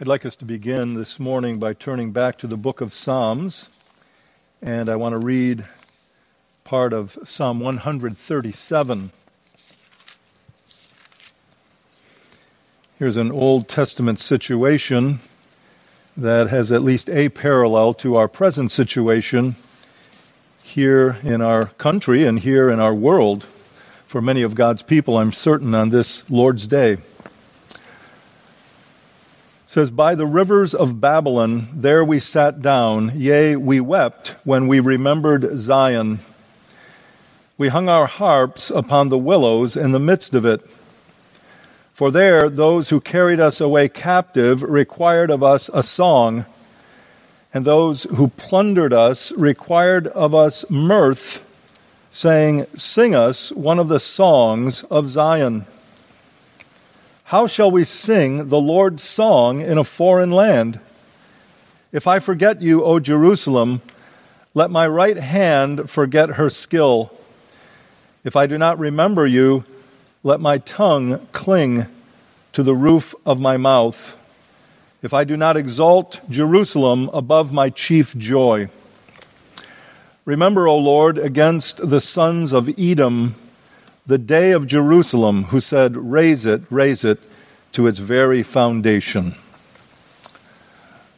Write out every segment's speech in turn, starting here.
I'd like us to begin this morning by turning back to the book of Psalms, and I want to read part of Psalm 137. Here's an Old Testament situation that has at least a parallel to our present situation here in our country and here in our world for many of God's people, I'm certain, on this Lord's Day says, By the rivers of Babylon, there we sat down, yea, we wept when we remembered Zion. We hung our harps upon the willows in the midst of it. For there, those who carried us away captive required of us a song, and those who plundered us required of us mirth, saying, Sing us one of the songs of Zion. How shall we sing the Lord's song in a foreign land? If I forget you, O Jerusalem, let my right hand forget her skill. If I do not remember you, let my tongue cling to the roof of my mouth. If I do not exalt Jerusalem above my chief joy. Remember, O Lord, against the sons of Edom the day of Jerusalem, who said, Raze it, raze it to its very foundation.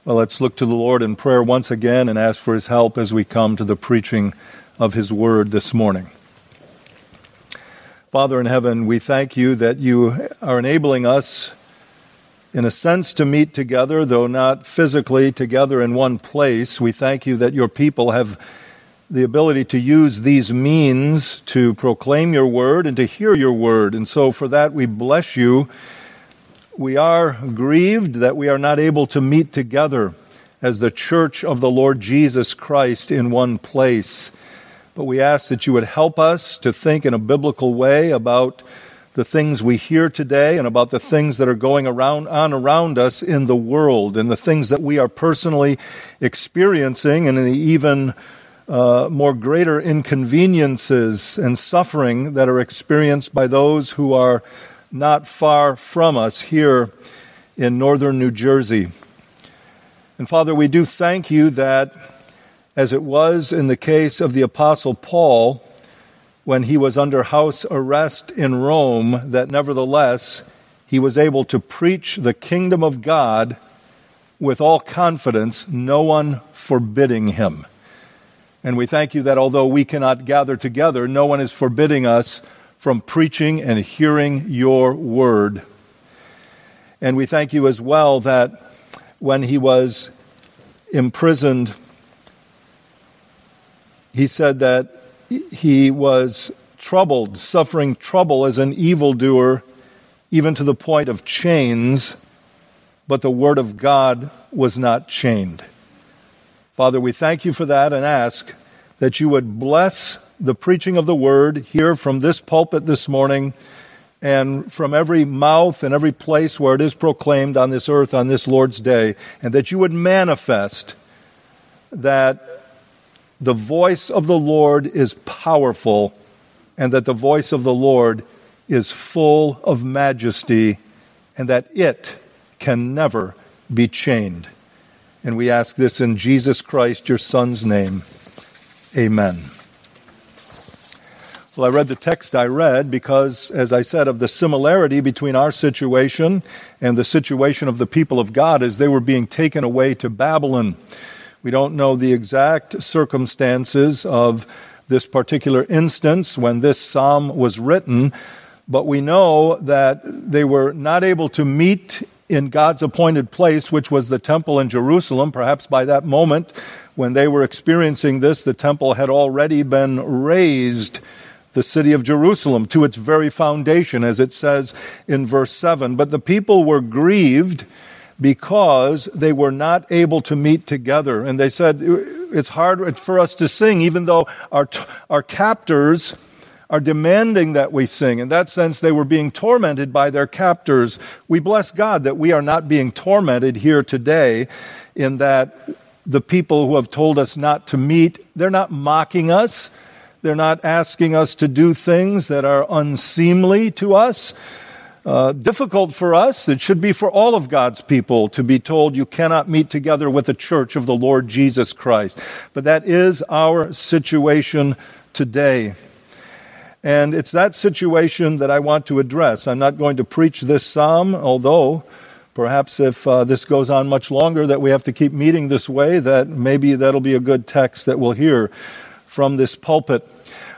Well, let's look to the Lord in prayer once again and ask for his help as we come to the preaching of his word this morning. Father in heaven, we thank you that you are enabling us, in a sense, to meet together, though not physically together in one place. We thank you that your people have the ability to use these means to proclaim your word and to hear your word. And so for that we bless you. We are grieved that we are not able to meet together as the church of the Lord Jesus Christ in one place. But we ask that you would help us to think in a biblical way about the things we hear today and about the things that are going around on around us in the world and the things that we are personally experiencing and the even uh, more greater inconveniences and suffering that are experienced by those who are not far from us here in northern New Jersey. And Father, we do thank you that, as it was in the case of the Apostle Paul, when he was under house arrest in Rome, that nevertheless he was able to preach the kingdom of God with all confidence, no one forbidding him. And we thank you that although we cannot gather together, no one is forbidding us from preaching and hearing your word. And we thank you as well that when he was imprisoned, he said that he was troubled, suffering trouble as an evildoer, even to the point of chains, but the word of God was not chained. Father, we thank you for that and ask that you would bless the preaching of the word here from this pulpit this morning and from every mouth and every place where it is proclaimed on this earth on this Lord's day, and that you would manifest that the voice of the Lord is powerful and that the voice of the Lord is full of majesty and that it can never be chained. And we ask this in Jesus Christ, your Son's name. Amen. Well, I read the text I read because, as I said, of the similarity between our situation and the situation of the people of God as they were being taken away to Babylon. We don't know the exact circumstances of this particular instance when this psalm was written, but we know that they were not able to meet in God's appointed place, which was the temple in Jerusalem. Perhaps by that moment, when they were experiencing this, the temple had already been razed, the city of Jerusalem, to its very foundation, as it says in verse 7. But the people were grieved because they were not able to meet together. And they said, It's hard for us to sing, even though our, our captors are demanding that we sing. In that sense, they were being tormented by their captors. We bless God that we are not being tormented here today, in that the people who have told us not to meet, they're not mocking us. They're not asking us to do things that are unseemly to us. uh, difficult for us. It should be for all of God's people to be told you cannot meet together with the church of the Lord Jesus Christ. But that is our situation today. And it's that situation that I want to address. I'm not going to preach this psalm, although perhaps if uh, this goes on much longer, that we have to keep meeting this way, that maybe that'll be a good text that we'll hear from this pulpit.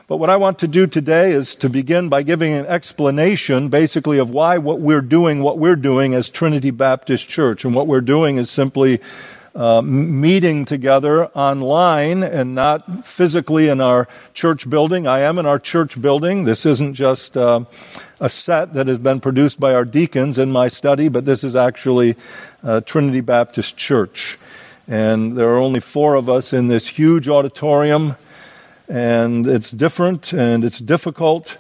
But what I want to do today is to begin by giving an explanation, basically, of why what we're doing, what we're doing as Trinity Baptist Church. And what we're doing is simply uh, meeting together online and not physically in our church building. I am in our church building. This isn't just uh, a set that has been produced by our deacons in my study, but this is actually uh, Trinity Baptist Church. And there are only four of us in this huge auditorium, and it's different and it's difficult.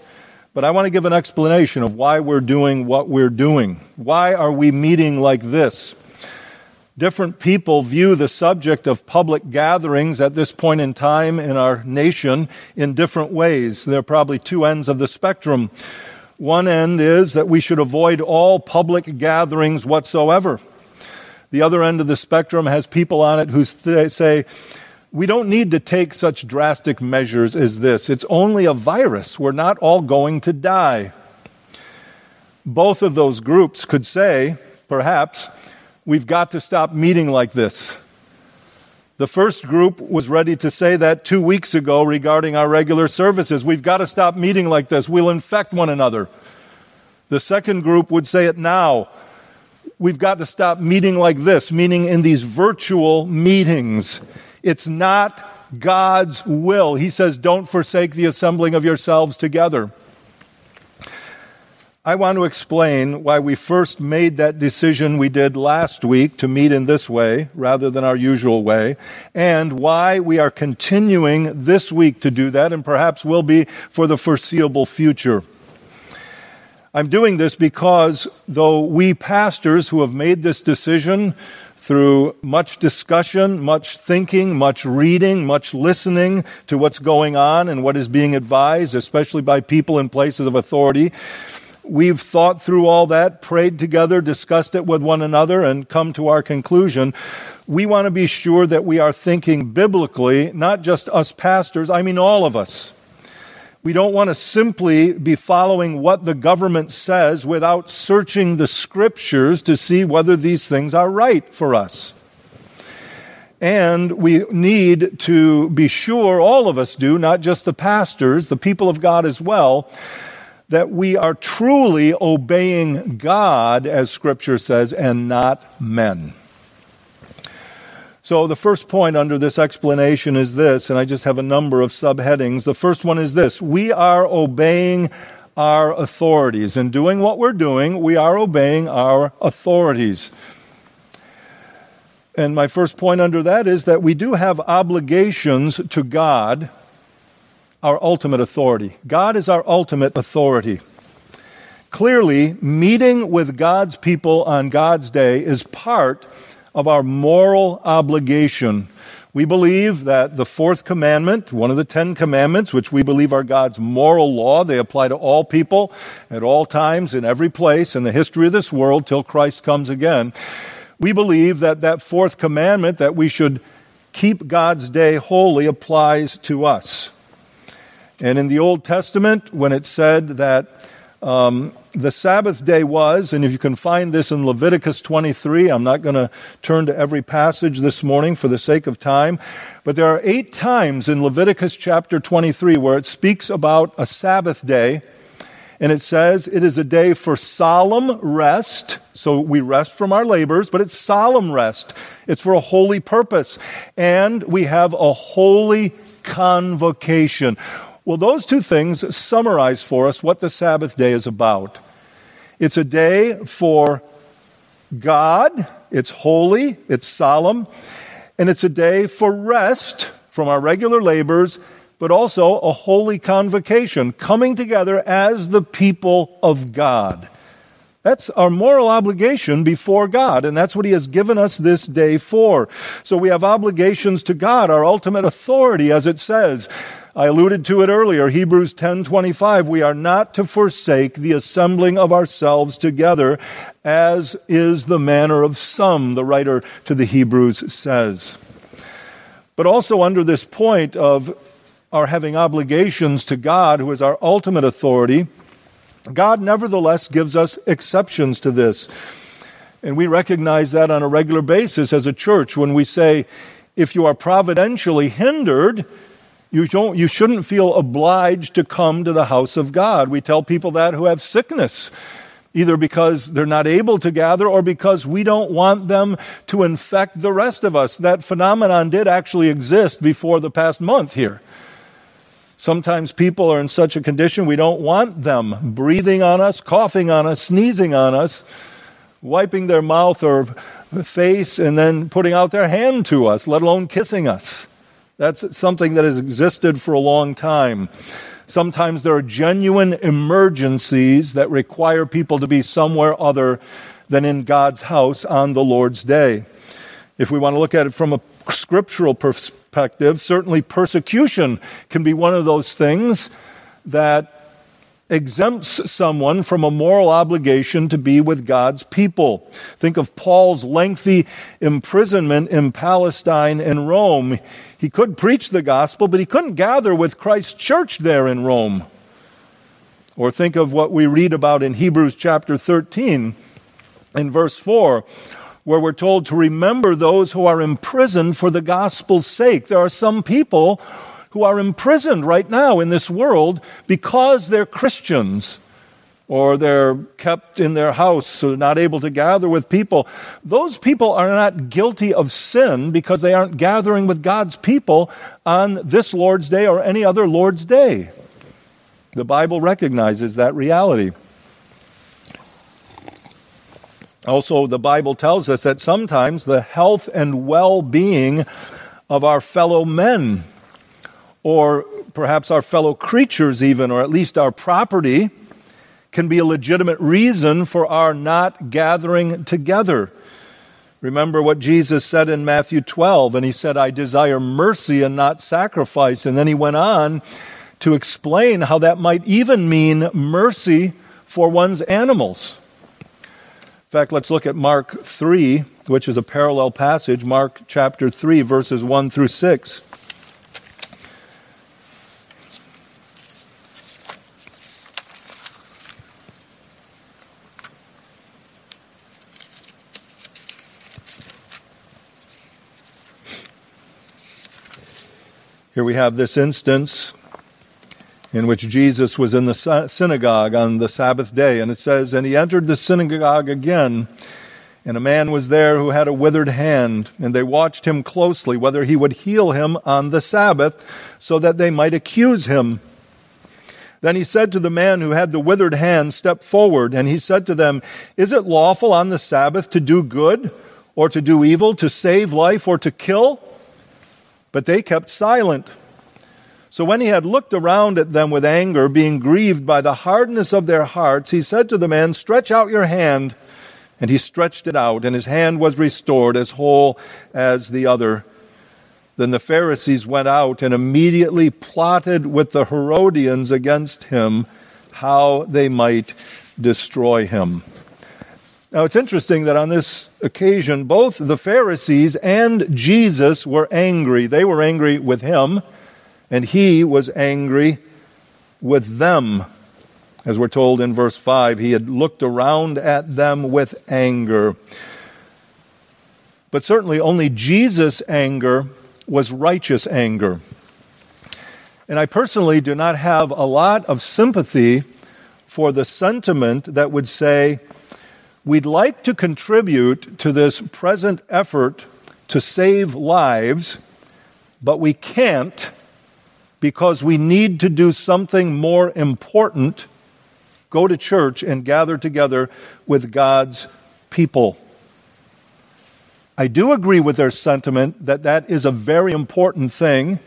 But I want to give an explanation of why we're doing what we're doing. Why are we meeting like this? Different people view the subject of public gatherings at this point in time in our nation in different ways. There are probably two ends of the spectrum. One end is that we should avoid all public gatherings whatsoever. The other end of the spectrum has people on it who say, we don't need to take such drastic measures as this. It's only a virus. We're not all going to die. Both of those groups could say, perhaps, We've got to stop meeting like this. The first group was ready to say that two weeks ago regarding our regular services. We've got to stop meeting like this. We'll infect one another. The second group would say it now. We've got to stop meeting like this, meaning in these virtual meetings. It's not God's will. He says, don't forsake the assembling of yourselves together. I want to explain why we first made that decision we did last week to meet in this way rather than our usual way, and why we are continuing this week to do that and perhaps will be for the foreseeable future. I'm doing this because though we pastors who have made this decision through much discussion, much thinking, much reading, much listening to what's going on and what is being advised, especially by people in places of authority, We've thought through all that, prayed together, discussed it with one another, and come to our conclusion. We want to be sure that we are thinking biblically, not just us pastors, I mean all of us. We don't want to simply be following what the government says without searching the scriptures to see whether these things are right for us. And we need to be sure, all of us do, not just the pastors, the people of God as well, that we are truly obeying God, as Scripture says, and not men. So, the first point under this explanation is this, and I just have a number of subheadings. The first one is this We are obeying our authorities. In doing what we're doing, we are obeying our authorities. And my first point under that is that we do have obligations to God our ultimate authority. God is our ultimate authority. Clearly, meeting with God's people on God's day is part of our moral obligation. We believe that the fourth commandment, one of the Ten Commandments, which we believe are God's moral law, they apply to all people at all times, in every place, in the history of this world till Christ comes again. We believe that that fourth commandment, that we should keep God's day holy, applies to us. And in the Old Testament, when it said that um, the Sabbath day was, and if you can find this in Leviticus 23, I'm not going to turn to every passage this morning for the sake of time, but there are eight times in Leviticus chapter 23 where it speaks about a Sabbath day, and it says it is a day for solemn rest. So we rest from our labors, but it's solemn rest. It's for a holy purpose. And we have a holy convocation. Well, those two things summarize for us what the Sabbath day is about. It's a day for God, it's holy, it's solemn, and it's a day for rest from our regular labors, but also a holy convocation, coming together as the people of God. That's our moral obligation before God, and that's what He has given us this day for. So we have obligations to God, our ultimate authority, as it says I alluded to it earlier, Hebrews 10:25, we are not to forsake the assembling of ourselves together as is the manner of some, the writer to the Hebrews says. But also under this point of our having obligations to God, who is our ultimate authority, God nevertheless gives us exceptions to this. And we recognize that on a regular basis as a church when we say, if you are providentially hindered, you, don't, you shouldn't feel obliged to come to the house of God. We tell people that who have sickness, either because they're not able to gather or because we don't want them to infect the rest of us. That phenomenon did actually exist before the past month here. Sometimes people are in such a condition we don't want them breathing on us, coughing on us, sneezing on us, wiping their mouth or face, and then putting out their hand to us, let alone kissing us. That's something that has existed for a long time. Sometimes there are genuine emergencies that require people to be somewhere other than in God's house on the Lord's day. If we want to look at it from a scriptural perspective, certainly persecution can be one of those things that exempts someone from a moral obligation to be with God's people. Think of Paul's lengthy imprisonment in Palestine and Rome. He could preach the gospel, but he couldn't gather with Christ's church there in Rome. Or think of what we read about in Hebrews chapter 13 in verse 4 where we're told to remember those who are imprisoned for the gospel's sake. There are some people who are imprisoned right now in this world because they're Christians or they're kept in their house, so not able to gather with people. Those people are not guilty of sin because they aren't gathering with God's people on this Lord's Day or any other Lord's Day. The Bible recognizes that reality. Also, the Bible tells us that sometimes the health and well being of our fellow men, or perhaps our fellow creatures, even, or at least our property, can be a legitimate reason for our not gathering together. Remember what Jesus said in Matthew 12, and he said, I desire mercy and not sacrifice. And then he went on to explain how that might even mean mercy for one's animals. In fact, let's look at Mark 3, which is a parallel passage, Mark chapter 3, verses 1 through 6. Here we have this instance in which Jesus was in the synagogue on the Sabbath day. And it says, And he entered the synagogue again, and a man was there who had a withered hand. And they watched him closely, whether he would heal him on the Sabbath, so that they might accuse him. Then he said to the man who had the withered hand, Step forward. And he said to them, Is it lawful on the Sabbath to do good or to do evil, to save life or to kill? But they kept silent. So when he had looked around at them with anger, being grieved by the hardness of their hearts, he said to the man, Stretch out your hand. And he stretched it out, and his hand was restored as whole as the other. Then the Pharisees went out and immediately plotted with the Herodians against him how they might destroy him. Now it's interesting that on this occasion, both the Pharisees and Jesus were angry. They were angry with him and he was angry with them. As we're told in verse 5, he had looked around at them with anger. But certainly only Jesus' anger was righteous anger. And I personally do not have a lot of sympathy for the sentiment that would say, we'd like to contribute to this present effort to save lives, but we can't because we need to do something more important go to church and gather together with God's people. I do agree with their sentiment that that is a very important thing,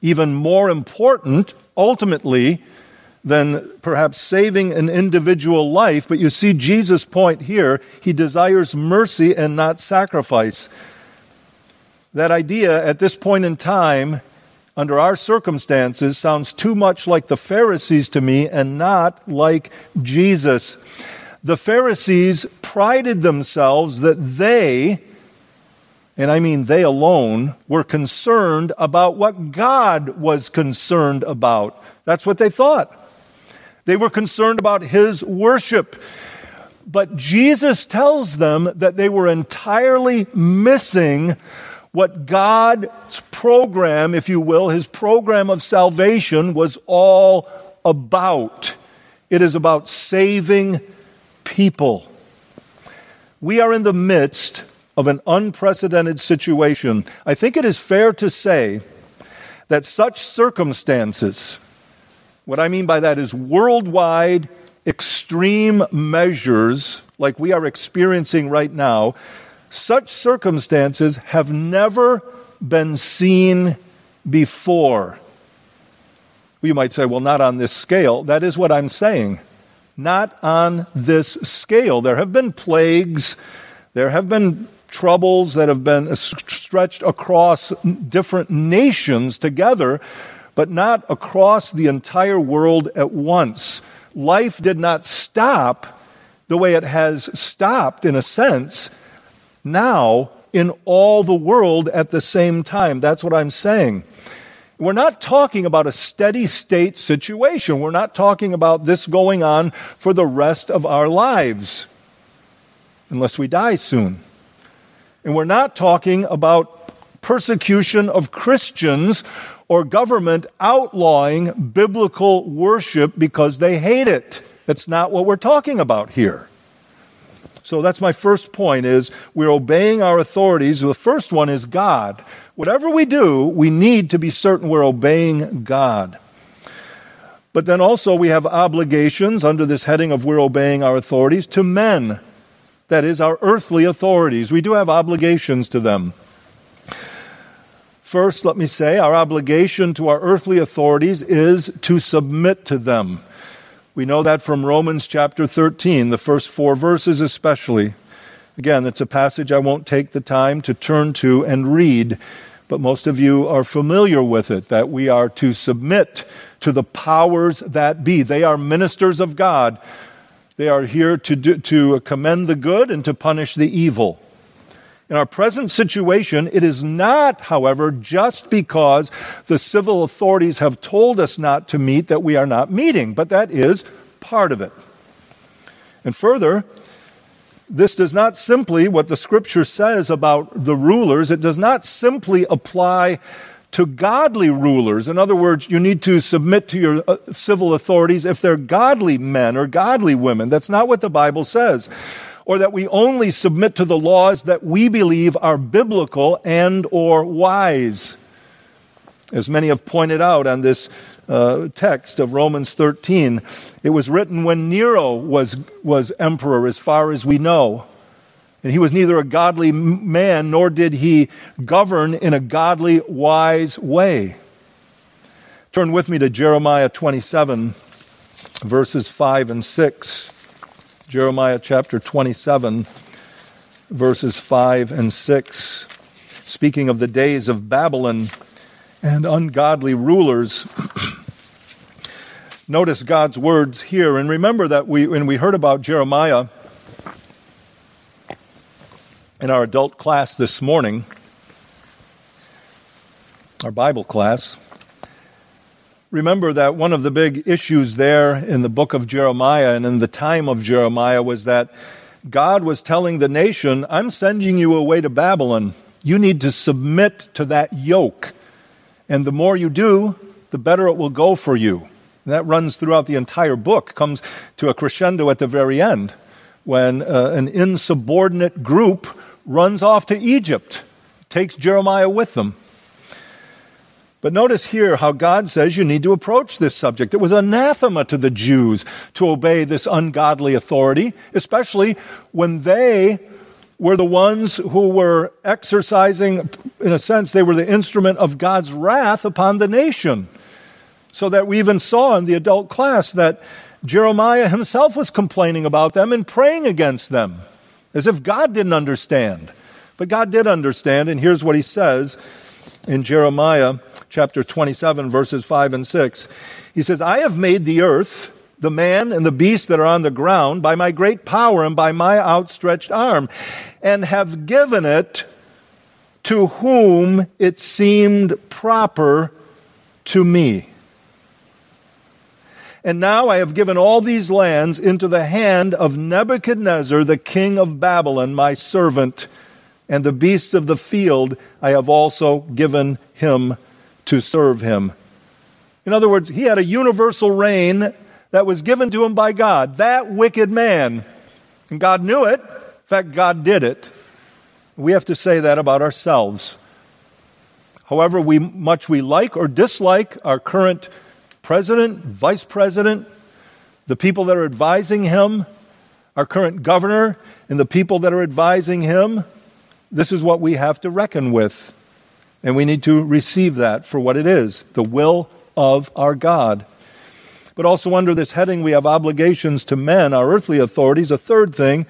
even more important ultimately than perhaps saving an individual life. But you see Jesus' point here. He desires mercy and not sacrifice. That idea at this point in time under our circumstances sounds too much like the Pharisees to me and not like Jesus. The Pharisees prided themselves that they, and I mean they alone, were concerned about what God was concerned about. That's what they thought. They were concerned about His worship. But Jesus tells them that they were entirely missing what God's program, if you will, his program of salvation was all about. It is about saving people. We are in the midst of an unprecedented situation. I think it is fair to say that such circumstances, what I mean by that is worldwide extreme measures like we are experiencing right now, such circumstances have never been seen before. You might say, well, not on this scale. That is what I'm saying. Not on this scale. There have been plagues, there have been troubles that have been stretched across different nations together, but not across the entire world at once. Life did not stop the way it has stopped, in a sense, now in all the world at the same time. That's what I'm saying. We're not talking about a steady state situation. We're not talking about this going on for the rest of our lives, unless we die soon. And we're not talking about persecution of Christians or government outlawing biblical worship because they hate it. That's not what we're talking about here. So that's my first point is we're obeying our authorities. The first one is God. Whatever we do, we need to be certain we're obeying God. But then also we have obligations under this heading of we're obeying our authorities to men. That is, our earthly authorities. We do have obligations to them. First, let me say, our obligation to our earthly authorities is to submit to them. We know that from Romans chapter 13, the first four verses especially. Again, it's a passage I won't take the time to turn to and read, but most of you are familiar with it that we are to submit to the powers that be. They are ministers of God. They are here to, do, to commend the good and to punish the evil. In our present situation, it is not, however, just because the civil authorities have told us not to meet that we are not meeting, but that is part of it. And further, this does not simply, what the scripture says about the rulers, it does not simply apply to godly rulers. In other words, you need to submit to your uh, civil authorities if they're godly men or godly women. That's not what the Bible says or that we only submit to the laws that we believe are biblical and or wise. As many have pointed out on this uh, text of Romans 13, it was written when Nero was, was emperor, as far as we know. And he was neither a godly man nor did he govern in a godly, wise way. Turn with me to Jeremiah 27, verses 5 and 6. Jeremiah chapter 27, verses 5 and 6. Speaking of the days of Babylon and ungodly rulers. Notice God's words here, and remember that we, when we heard about Jeremiah in our adult class this morning, our Bible class, Remember that one of the big issues there in the book of Jeremiah and in the time of Jeremiah was that God was telling the nation, I'm sending you away to Babylon. You need to submit to that yoke. And the more you do, the better it will go for you. And that runs throughout the entire book, comes to a crescendo at the very end when uh, an insubordinate group runs off to Egypt, takes Jeremiah with them. But notice here how God says you need to approach this subject. It was anathema to the Jews to obey this ungodly authority, especially when they were the ones who were exercising, in a sense, they were the instrument of God's wrath upon the nation. So that we even saw in the adult class that Jeremiah himself was complaining about them and praying against them, as if God didn't understand. But God did understand, and here's what he says in Jeremiah chapter 27, verses 5 and 6. He says, I have made the earth, the man and the beast that are on the ground, by my great power and by my outstretched arm, and have given it to whom it seemed proper to me. And now I have given all these lands into the hand of Nebuchadnezzar, the king of Babylon, my servant, and the beasts of the field I have also given him to serve him. In other words, he had a universal reign that was given to him by God. That wicked man. And God knew it. In fact, God did it. We have to say that about ourselves. However we, much we like or dislike our current president, vice president, the people that are advising him, our current governor, and the people that are advising him, this is what we have to reckon with. And we need to receive that for what it is the will of our God. But also, under this heading, we have obligations to men, our earthly authorities. A third thing,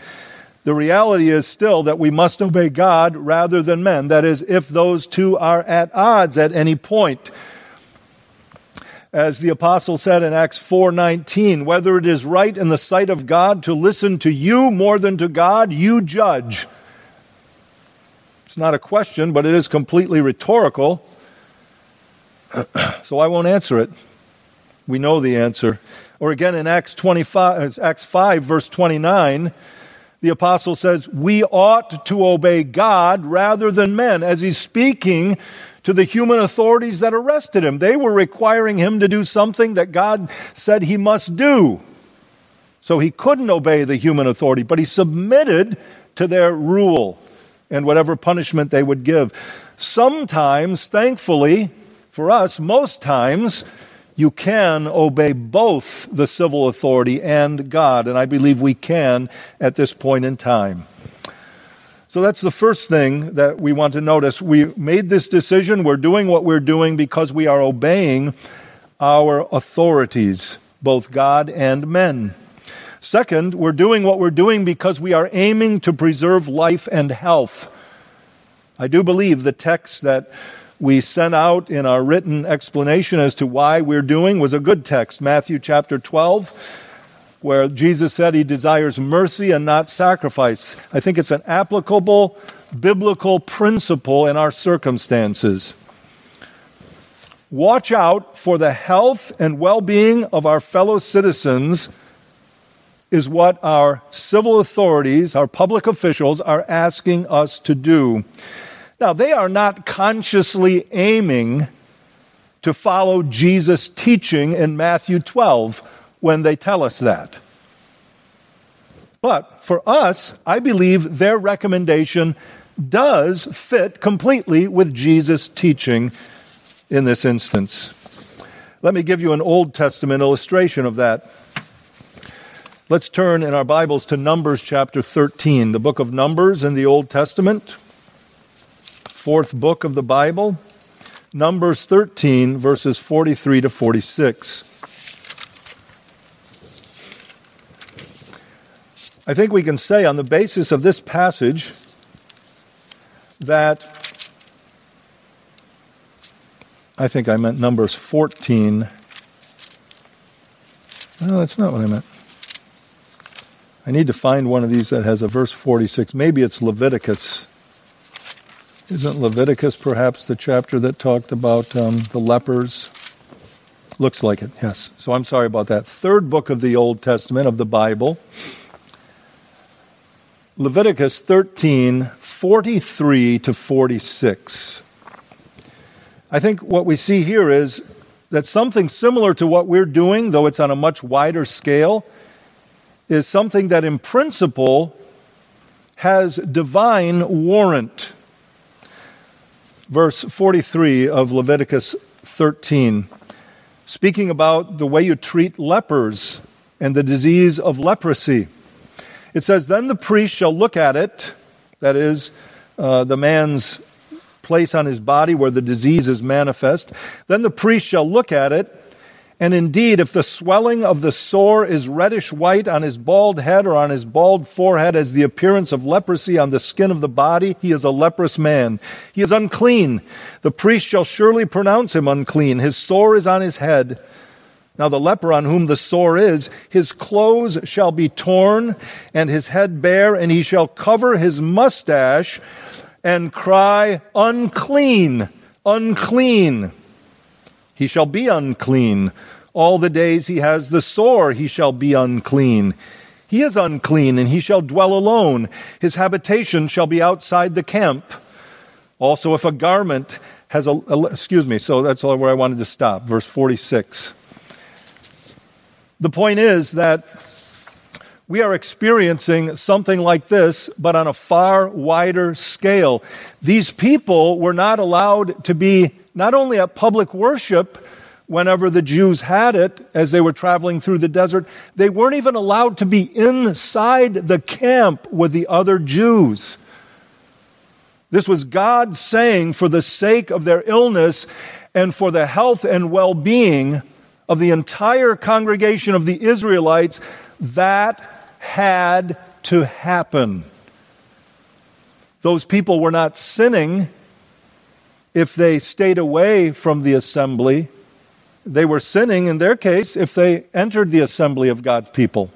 the reality is still that we must obey God rather than men. That is, if those two are at odds at any point. As the apostle said in Acts 4:19, whether it is right in the sight of God to listen to you more than to God, you judge. It's not a question, but it is completely rhetorical. so I won't answer it. We know the answer. Or again in Acts 25 Acts 5 verse 29, the apostle says, "We ought to obey God rather than men." As he's speaking to the human authorities that arrested him, they were requiring him to do something that God said he must do. So he couldn't obey the human authority, but he submitted to their rule and whatever punishment they would give. Sometimes, thankfully, for us, most times, you can obey both the civil authority and God, and I believe we can at this point in time. So that's the first thing that we want to notice. We made this decision. We're doing what we're doing because we are obeying our authorities, both God and men. Second, we're doing what we're doing because we are aiming to preserve life and health. I do believe the text that we sent out in our written explanation as to why we're doing was a good text, Matthew chapter 12, where Jesus said he desires mercy and not sacrifice. I think it's an applicable biblical principle in our circumstances. Watch out for the health and well being of our fellow citizens is what our civil authorities, our public officials, are asking us to do. Now, they are not consciously aiming to follow Jesus' teaching in Matthew 12 when they tell us that. But for us, I believe their recommendation does fit completely with Jesus' teaching in this instance. Let me give you an Old Testament illustration of that. Let's turn in our Bibles to Numbers chapter 13, the book of Numbers in the Old Testament, fourth book of the Bible. Numbers 13, verses 43 to 46. I think we can say, on the basis of this passage, that I think I meant Numbers 14. No, that's not what I meant. I need to find one of these that has a verse 46. Maybe it's Leviticus. Isn't Leviticus perhaps the chapter that talked about um, the lepers? Looks like it, yes. So I'm sorry about that. Third book of the Old Testament of the Bible. Leviticus 13, 43 to 46. I think what we see here is that something similar to what we're doing, though it's on a much wider scale, is something that in principle has divine warrant. Verse 43 of Leviticus 13, speaking about the way you treat lepers and the disease of leprosy. It says, Then the priest shall look at it, that is, uh, the man's place on his body where the disease is manifest. Then the priest shall look at it And indeed, if the swelling of the sore is reddish white on his bald head or on his bald forehead as the appearance of leprosy on the skin of the body, he is a leprous man. He is unclean. The priest shall surely pronounce him unclean. His sore is on his head. Now the leper on whom the sore is, his clothes shall be torn and his head bare, and he shall cover his mustache and cry, unclean, unclean. He shall be unclean. All the days he has the sore, he shall be unclean. He is unclean, and he shall dwell alone. His habitation shall be outside the camp. Also, if a garment has a, a excuse me, so that's where I wanted to stop. Verse 46. The point is that we are experiencing something like this, but on a far wider scale. These people were not allowed to be not only at public worship whenever the Jews had it as they were traveling through the desert, they weren't even allowed to be inside the camp with the other Jews. This was God saying, for the sake of their illness and for the health and well being of the entire congregation of the Israelites, that had to happen. Those people were not sinning if they stayed away from the assembly. They were sinning, in their case, if they entered the assembly of God's people.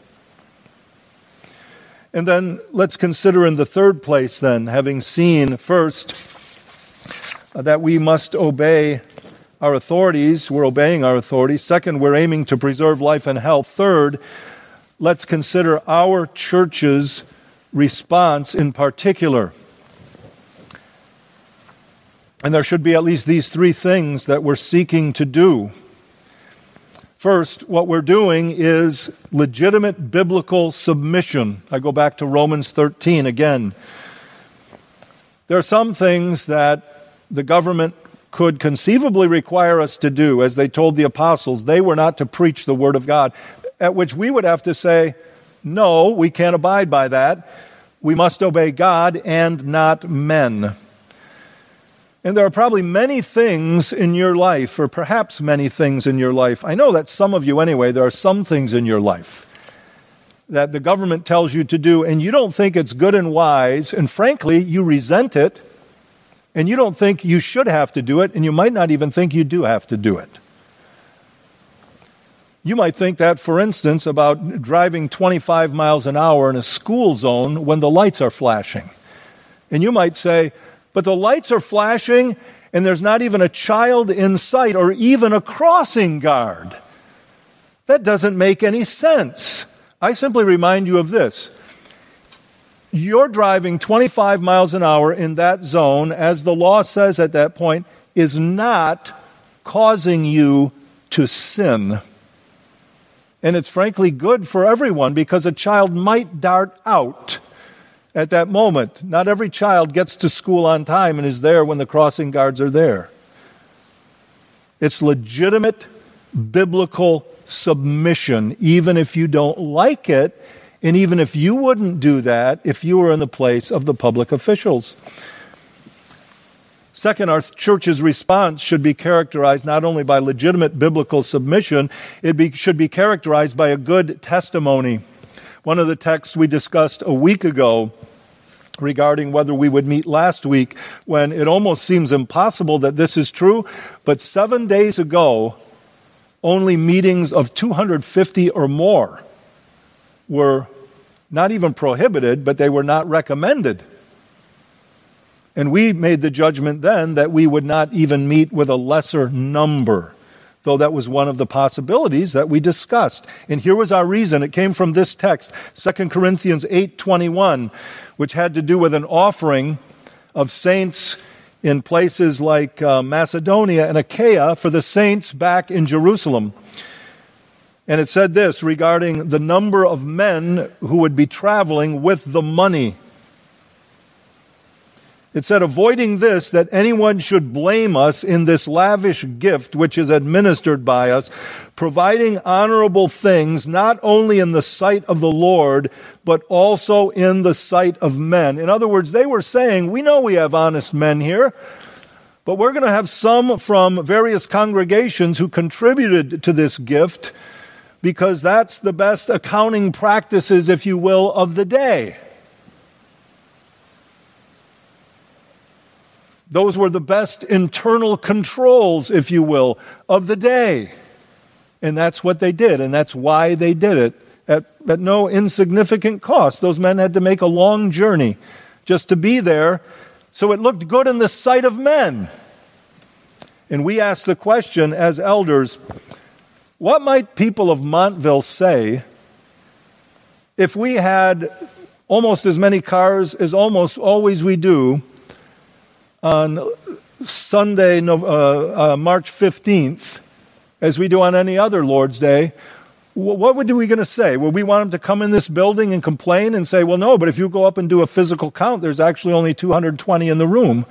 And then let's consider in the third place, then, having seen first that we must obey our authorities, we're obeying our authorities. Second, we're aiming to preserve life and health. Third, let's consider our church's response in particular. And there should be at least these three things that we're seeking to do. First, what we're doing is legitimate biblical submission. I go back to Romans 13 again. There are some things that the government could conceivably require us to do, as they told the apostles, they were not to preach the Word of God, at which we would have to say, no, we can't abide by that. We must obey God and not men. And there are probably many things in your life, or perhaps many things in your life. I know that some of you, anyway, there are some things in your life that the government tells you to do, and you don't think it's good and wise, and frankly, you resent it, and you don't think you should have to do it, and you might not even think you do have to do it. You might think that, for instance, about driving 25 miles an hour in a school zone when the lights are flashing. And you might say, but the lights are flashing and there's not even a child in sight or even a crossing guard. That doesn't make any sense. I simply remind you of this. You're driving 25 miles an hour in that zone, as the law says at that point, is not causing you to sin. And it's frankly good for everyone because a child might dart out at that moment. Not every child gets to school on time and is there when the crossing guards are there. It's legitimate biblical submission, even if you don't like it, and even if you wouldn't do that if you were in the place of the public officials. Second, our church's response should be characterized not only by legitimate biblical submission, it be, should be characterized by a good testimony. One of the texts we discussed a week ago regarding whether we would meet last week when it almost seems impossible that this is true, but seven days ago, only meetings of 250 or more were not even prohibited, but they were not recommended. And we made the judgment then that we would not even meet with a lesser number though that was one of the possibilities that we discussed. And here was our reason. It came from this text, 2 Corinthians 8:21, which had to do with an offering of saints in places like uh, Macedonia and Achaia for the saints back in Jerusalem. And it said this regarding the number of men who would be traveling with the money. It said, avoiding this, that anyone should blame us in this lavish gift which is administered by us, providing honorable things not only in the sight of the Lord, but also in the sight of men. In other words, they were saying, We know we have honest men here. But we're going to have some from various congregations who contributed to this gift because that's the best accounting practices, if you will, of the day. Those were the best internal controls, if you will, of the day. And that's what they did, and that's why they did it at, at no insignificant cost. Those men had to make a long journey just to be there, so it looked good in the sight of men. And we ask the question as elders what might people of Montville say if we had almost as many cars as almost always we do on Sunday, uh, uh, March 15th, as we do on any other Lord's Day, what were we going to say? Would we want them to come in this building and complain and say, well, no, but if you go up and do a physical count, there's actually only 220 in the room?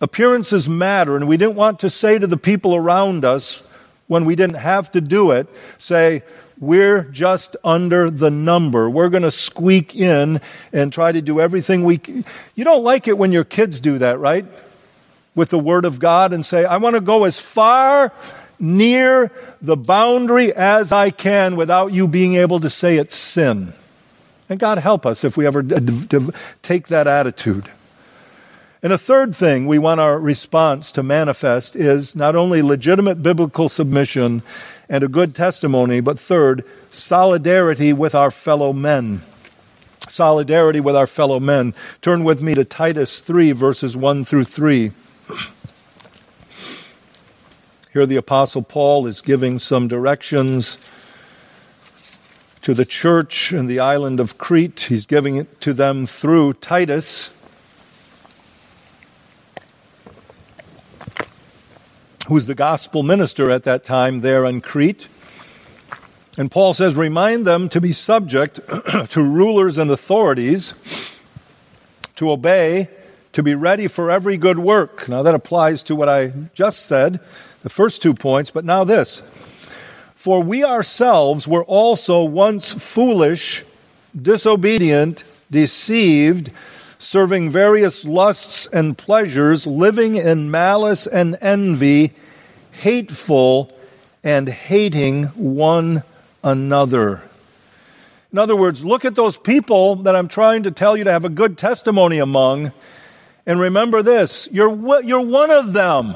Appearances matter, and we didn't want to say to the people around us when we didn't have to do it, say, we're just under the number. We're going to squeak in and try to do everything we can. You don't like it when your kids do that, right? With the Word of God and say, I want to go as far near the boundary as I can without you being able to say it's sin. And God help us if we ever take that attitude. And a third thing we want our response to manifest is not only legitimate biblical submission and a good testimony, but third, solidarity with our fellow men. Solidarity with our fellow men. Turn with me to Titus 3, verses 1 through 3. Here, the Apostle Paul is giving some directions to the church in the island of Crete. He's giving it to them through Titus. Who's the gospel minister at that time there in Crete. And Paul says, remind them to be subject to rulers and authorities, to obey, to be ready for every good work. Now that applies to what I just said, the first two points, but now this. For we ourselves were also once foolish, disobedient, deceived, serving various lusts and pleasures, living in malice and envy, hateful and hating one another. In other words, look at those people that I'm trying to tell you to have a good testimony among, and remember this you're, you're one of them.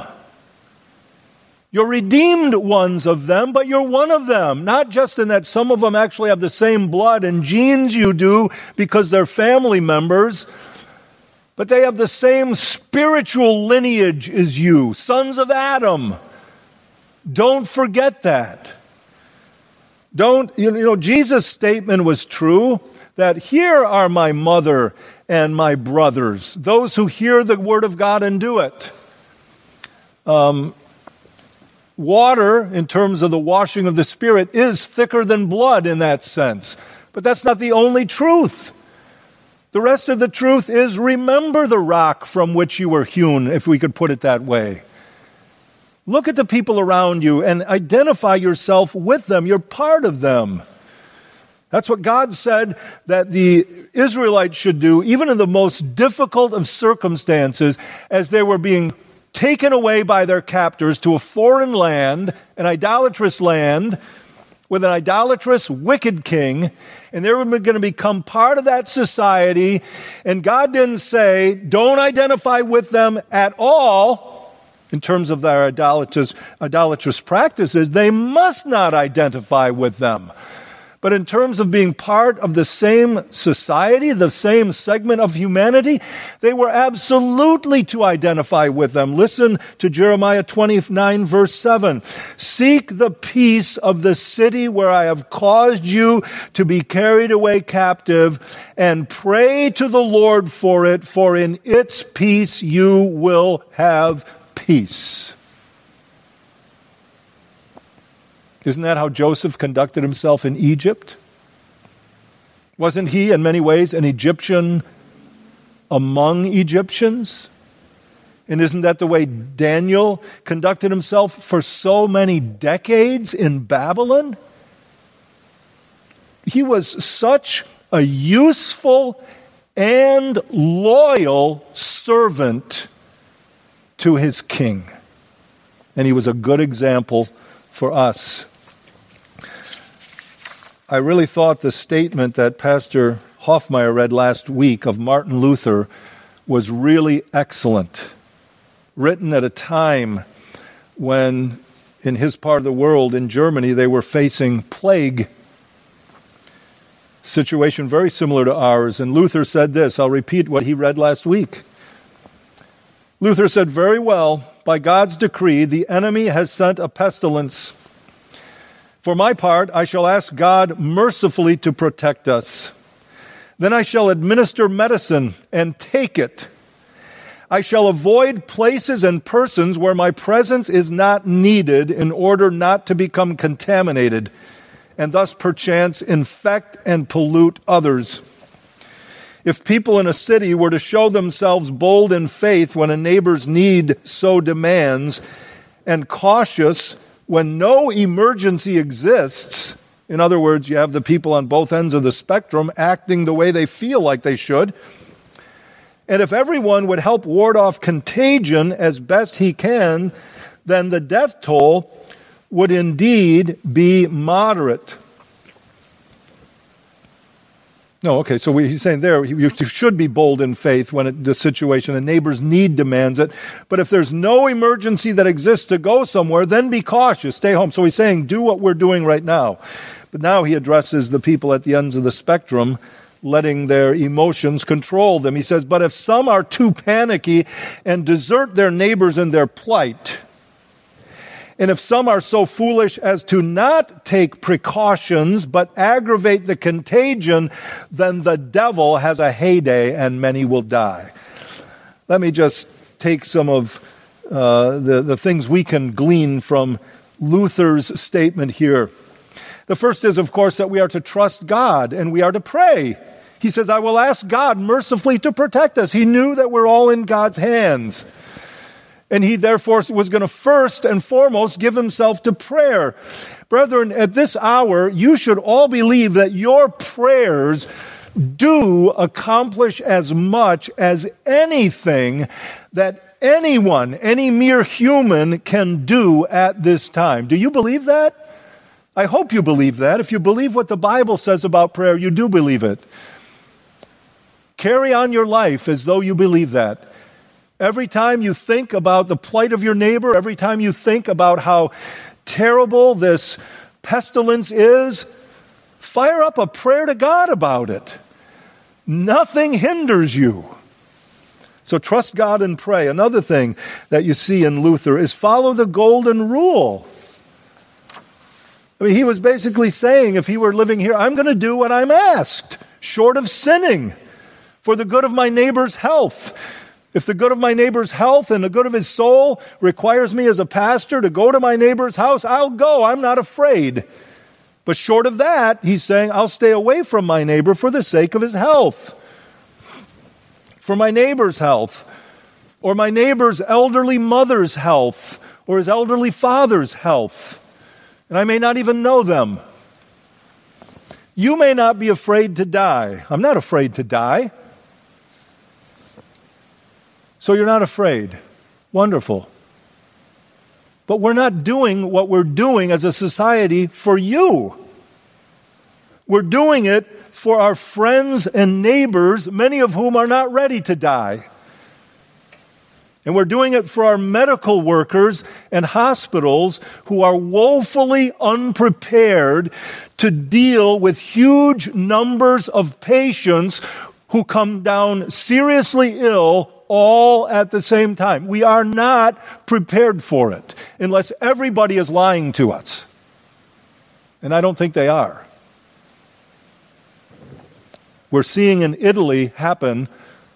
You're redeemed ones of them, but you're one of them. Not just in that some of them actually have the same blood and genes you do because they're family members, but they have the same spiritual lineage as you, sons of Adam. Don't forget that. Don't, you know, Jesus' statement was true that here are my mother and my brothers, those who hear the word of God and do it. Um, water, in terms of the washing of the Spirit, is thicker than blood in that sense. But that's not the only truth. The rest of the truth is remember the rock from which you were hewn, if we could put it that way. Look at the people around you and identify yourself with them. You're part of them. That's what God said that the Israelites should do, even in the most difficult of circumstances, as they were being taken away by their captors to a foreign land, an idolatrous land, with an idolatrous, wicked king, and they were going to become part of that society. And God didn't say, don't identify with them at all in terms of their idolatrous, idolatrous practices. They must not identify with them. But in terms of being part of the same society, the same segment of humanity, they were absolutely to identify with them. Listen to Jeremiah 29 verse 7. Seek the peace of the city where I have caused you to be carried away captive and pray to the Lord for it, for in its peace you will have peace. Isn't that how Joseph conducted himself in Egypt? Wasn't he, in many ways, an Egyptian among Egyptians? And isn't that the way Daniel conducted himself for so many decades in Babylon? He was such a useful and loyal servant to his king. And he was a good example for us. I really thought the statement that Pastor Hoffmeyer read last week of Martin Luther was really excellent. Written at a time when, in his part of the world, in Germany, they were facing plague. Situation very similar to ours. And Luther said this I'll repeat what he read last week. Luther said, Very well, by God's decree, the enemy has sent a pestilence. For my part, I shall ask God mercifully to protect us. Then I shall administer medicine and take it. I shall avoid places and persons where my presence is not needed in order not to become contaminated and thus perchance infect and pollute others. If people in a city were to show themselves bold in faith when a neighbor's need so demands, and cautious when no emergency exists, in other words, you have the people on both ends of the spectrum acting the way they feel like they should. And if everyone would help ward off contagion as best he can, then the death toll would indeed be moderate. No, okay, so we, he's saying there you should be bold in faith when it, the situation, a neighbor's need demands it. But if there's no emergency that exists to go somewhere, then be cautious, stay home. So he's saying do what we're doing right now. But now he addresses the people at the ends of the spectrum, letting their emotions control them. He says, But if some are too panicky and desert their neighbors in their plight, and if some are so foolish as to not take precautions but aggravate the contagion, then the devil has a heyday and many will die. Let me just take some of uh, the, the things we can glean from Luther's statement here. The first is, of course, that we are to trust God and we are to pray. He says, I will ask God mercifully to protect us. He knew that we're all in God's hands. And he therefore was going to first and foremost give himself to prayer. Brethren, at this hour, you should all believe that your prayers do accomplish as much as anything that anyone, any mere human can do at this time. Do you believe that? I hope you believe that. If you believe what the Bible says about prayer, you do believe it. Carry on your life as though you believe that. Every time you think about the plight of your neighbor, every time you think about how terrible this pestilence is, fire up a prayer to God about it. Nothing hinders you. So trust God and pray. Another thing that you see in Luther is follow the golden rule. I mean, he was basically saying if he were living here, I'm going to do what I'm asked, short of sinning, for the good of my neighbor's health. If the good of my neighbor's health and the good of his soul requires me as a pastor to go to my neighbor's house, I'll go. I'm not afraid. But short of that, he's saying, I'll stay away from my neighbor for the sake of his health, for my neighbor's health, or my neighbor's elderly mother's health, or his elderly father's health. And I may not even know them. You may not be afraid to die. I'm not afraid to die. So you're not afraid. Wonderful. But we're not doing what we're doing as a society for you. We're doing it for our friends and neighbors, many of whom are not ready to die. And we're doing it for our medical workers and hospitals who are woefully unprepared to deal with huge numbers of patients who come down seriously ill all at the same time. We are not prepared for it unless everybody is lying to us. And I don't think they are. We're seeing in Italy happen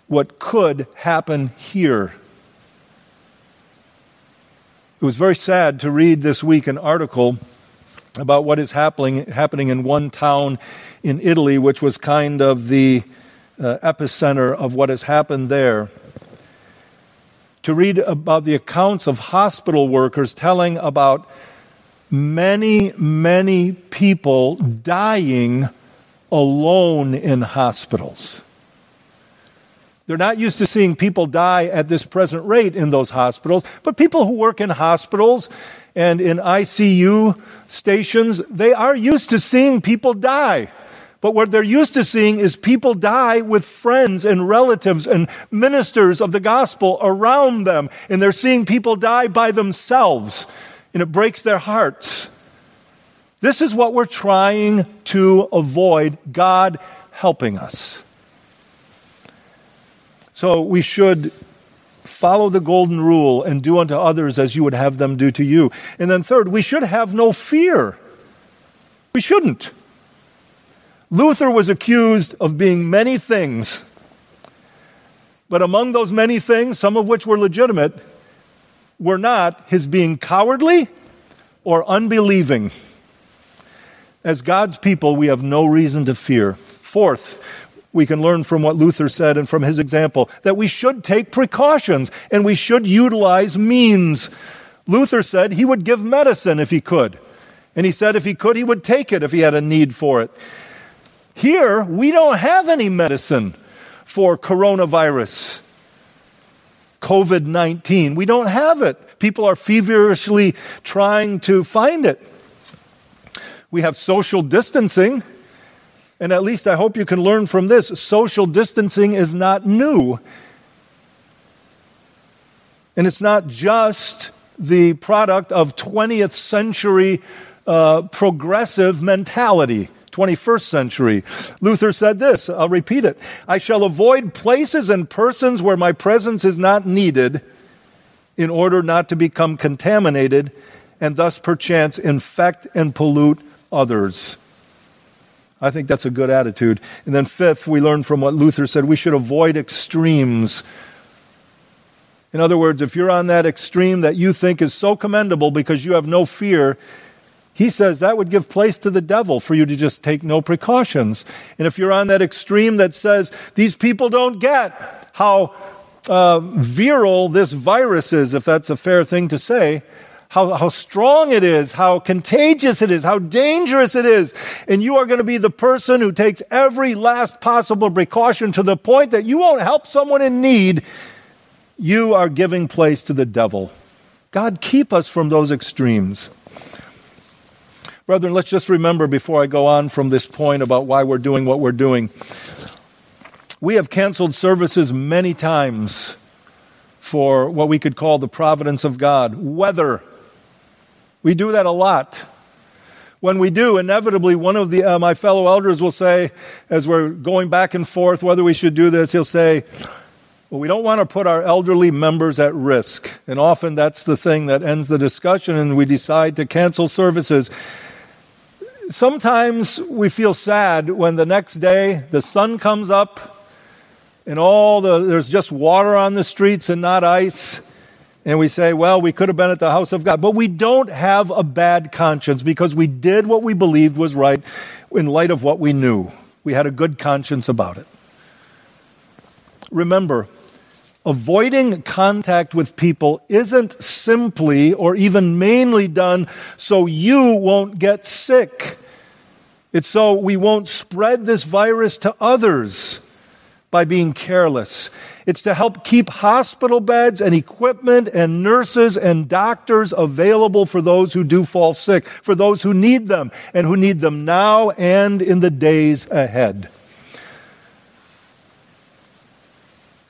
what could happen here. It was very sad to read this week an article about what is happening, happening in one town in Italy, which was kind of the uh, epicenter of what has happened there to read about the accounts of hospital workers telling about many, many people dying alone in hospitals. They're not used to seeing people die at this present rate in those hospitals, but people who work in hospitals and in ICU stations, they are used to seeing people die. But what they're used to seeing is people die with friends and relatives and ministers of the gospel around them. And they're seeing people die by themselves. And it breaks their hearts. This is what we're trying to avoid, God helping us. So we should follow the golden rule and do unto others as you would have them do to you. And then, third, we should have no fear. We shouldn't. Luther was accused of being many things, but among those many things, some of which were legitimate, were not his being cowardly or unbelieving. As God's people, we have no reason to fear. Fourth, we can learn from what Luther said and from his example that we should take precautions and we should utilize means. Luther said he would give medicine if he could. And he said if he could, he would take it if he had a need for it. Here, we don't have any medicine for coronavirus, COVID 19. We don't have it. People are feverishly trying to find it. We have social distancing. And at least I hope you can learn from this social distancing is not new. And it's not just the product of 20th century uh, progressive mentality. 21st century. Luther said this, I'll repeat it. I shall avoid places and persons where my presence is not needed in order not to become contaminated and thus perchance infect and pollute others. I think that's a good attitude. And then, fifth, we learn from what Luther said we should avoid extremes. In other words, if you're on that extreme that you think is so commendable because you have no fear, he says that would give place to the devil for you to just take no precautions. And if you're on that extreme that says these people don't get how uh, virile this virus is, if that's a fair thing to say, how, how strong it is, how contagious it is, how dangerous it is. And you are going to be the person who takes every last possible precaution to the point that you won't help someone in need. You are giving place to the devil. God, keep us from those extremes. Brethren, let's just remember before I go on from this point about why we're doing what we're doing. We have canceled services many times for what we could call the providence of God. Weather. We do that a lot. When we do, inevitably, one of the, uh, my fellow elders will say, as we're going back and forth whether we should do this, he'll say, well, we don't want to put our elderly members at risk. And often that's the thing that ends the discussion, and we decide to cancel services sometimes we feel sad when the next day the sun comes up and all the there's just water on the streets and not ice. And we say well we could have been at the house of god. But we don't have a bad conscience because we did what we believed was right in light of what we knew. We had a good conscience about it. Remember avoiding contact with people isn't simply or even mainly done so you won't get sick. It's so we won't spread this virus to others by being careless. It's to help keep hospital beds and equipment and nurses and doctors available for those who do fall sick, for those who need them and who need them now and in the days ahead.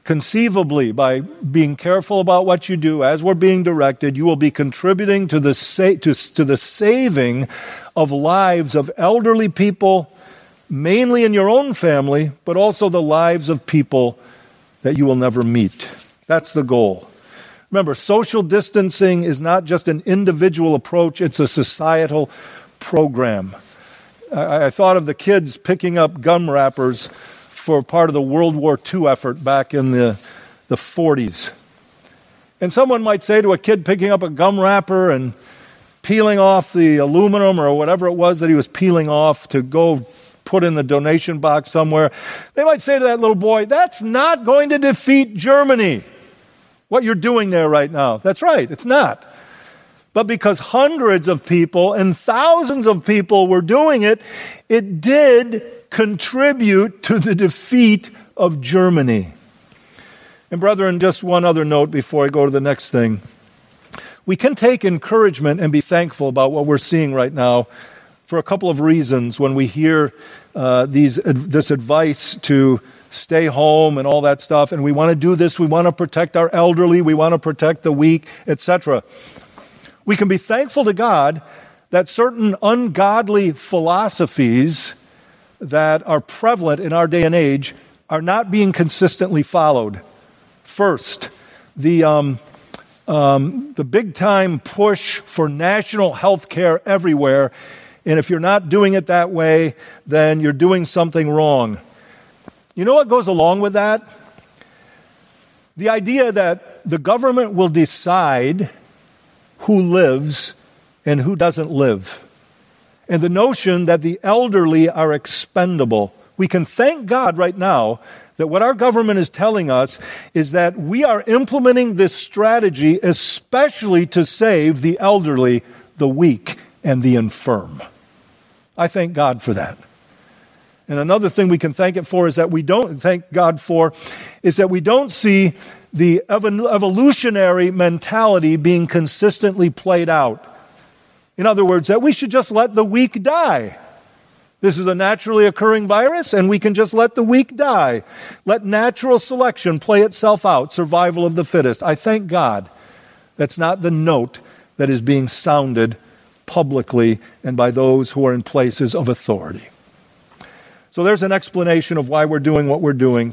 Conceivably, by being careful about what you do as we're being directed, you will be contributing to the, sa- to, to the saving of lives of elderly people, mainly in your own family, but also the lives of people that you will never meet. That's the goal. Remember, social distancing is not just an individual approach, it's a societal program. I, I thought of the kids picking up gum wrappers for part of the World War II effort back in the, the 40s. And someone might say to a kid picking up a gum wrapper and peeling off the aluminum or whatever it was that he was peeling off to go put in the donation box somewhere, they might say to that little boy, That's not going to defeat Germany. What you're doing there right now. That's right, it's not. But because hundreds of people and thousands of people were doing it, it did contribute to the defeat of Germany. And, brethren, just one other note before I go to the next thing. We can take encouragement and be thankful about what we're seeing right now for a couple of reasons when we hear uh, these, this advice to stay home and all that stuff, and we want to do this, we want to protect our elderly, we want to protect the weak, etc. We can be thankful to God that certain ungodly philosophies that are prevalent in our day and age are not being consistently followed. First, the, um, um, the big time push for national health care everywhere. And if you're not doing it that way, then you're doing something wrong. You know what goes along with that? The idea that the government will decide who lives and who doesn't live. And the notion that the elderly are expendable. We can thank God right now that what our government is telling us is that we are implementing this strategy especially to save the elderly, the weak, and the infirm. I thank God for that. And another thing we can thank it for is that we don't thank God for is that we don't see the evolutionary mentality being consistently played out. In other words, that we should just let the weak die. This is a naturally occurring virus, and we can just let the weak die. Let natural selection play itself out, survival of the fittest. I thank God that's not the note that is being sounded publicly and by those who are in places of authority. So there's an explanation of why we're doing what we're doing.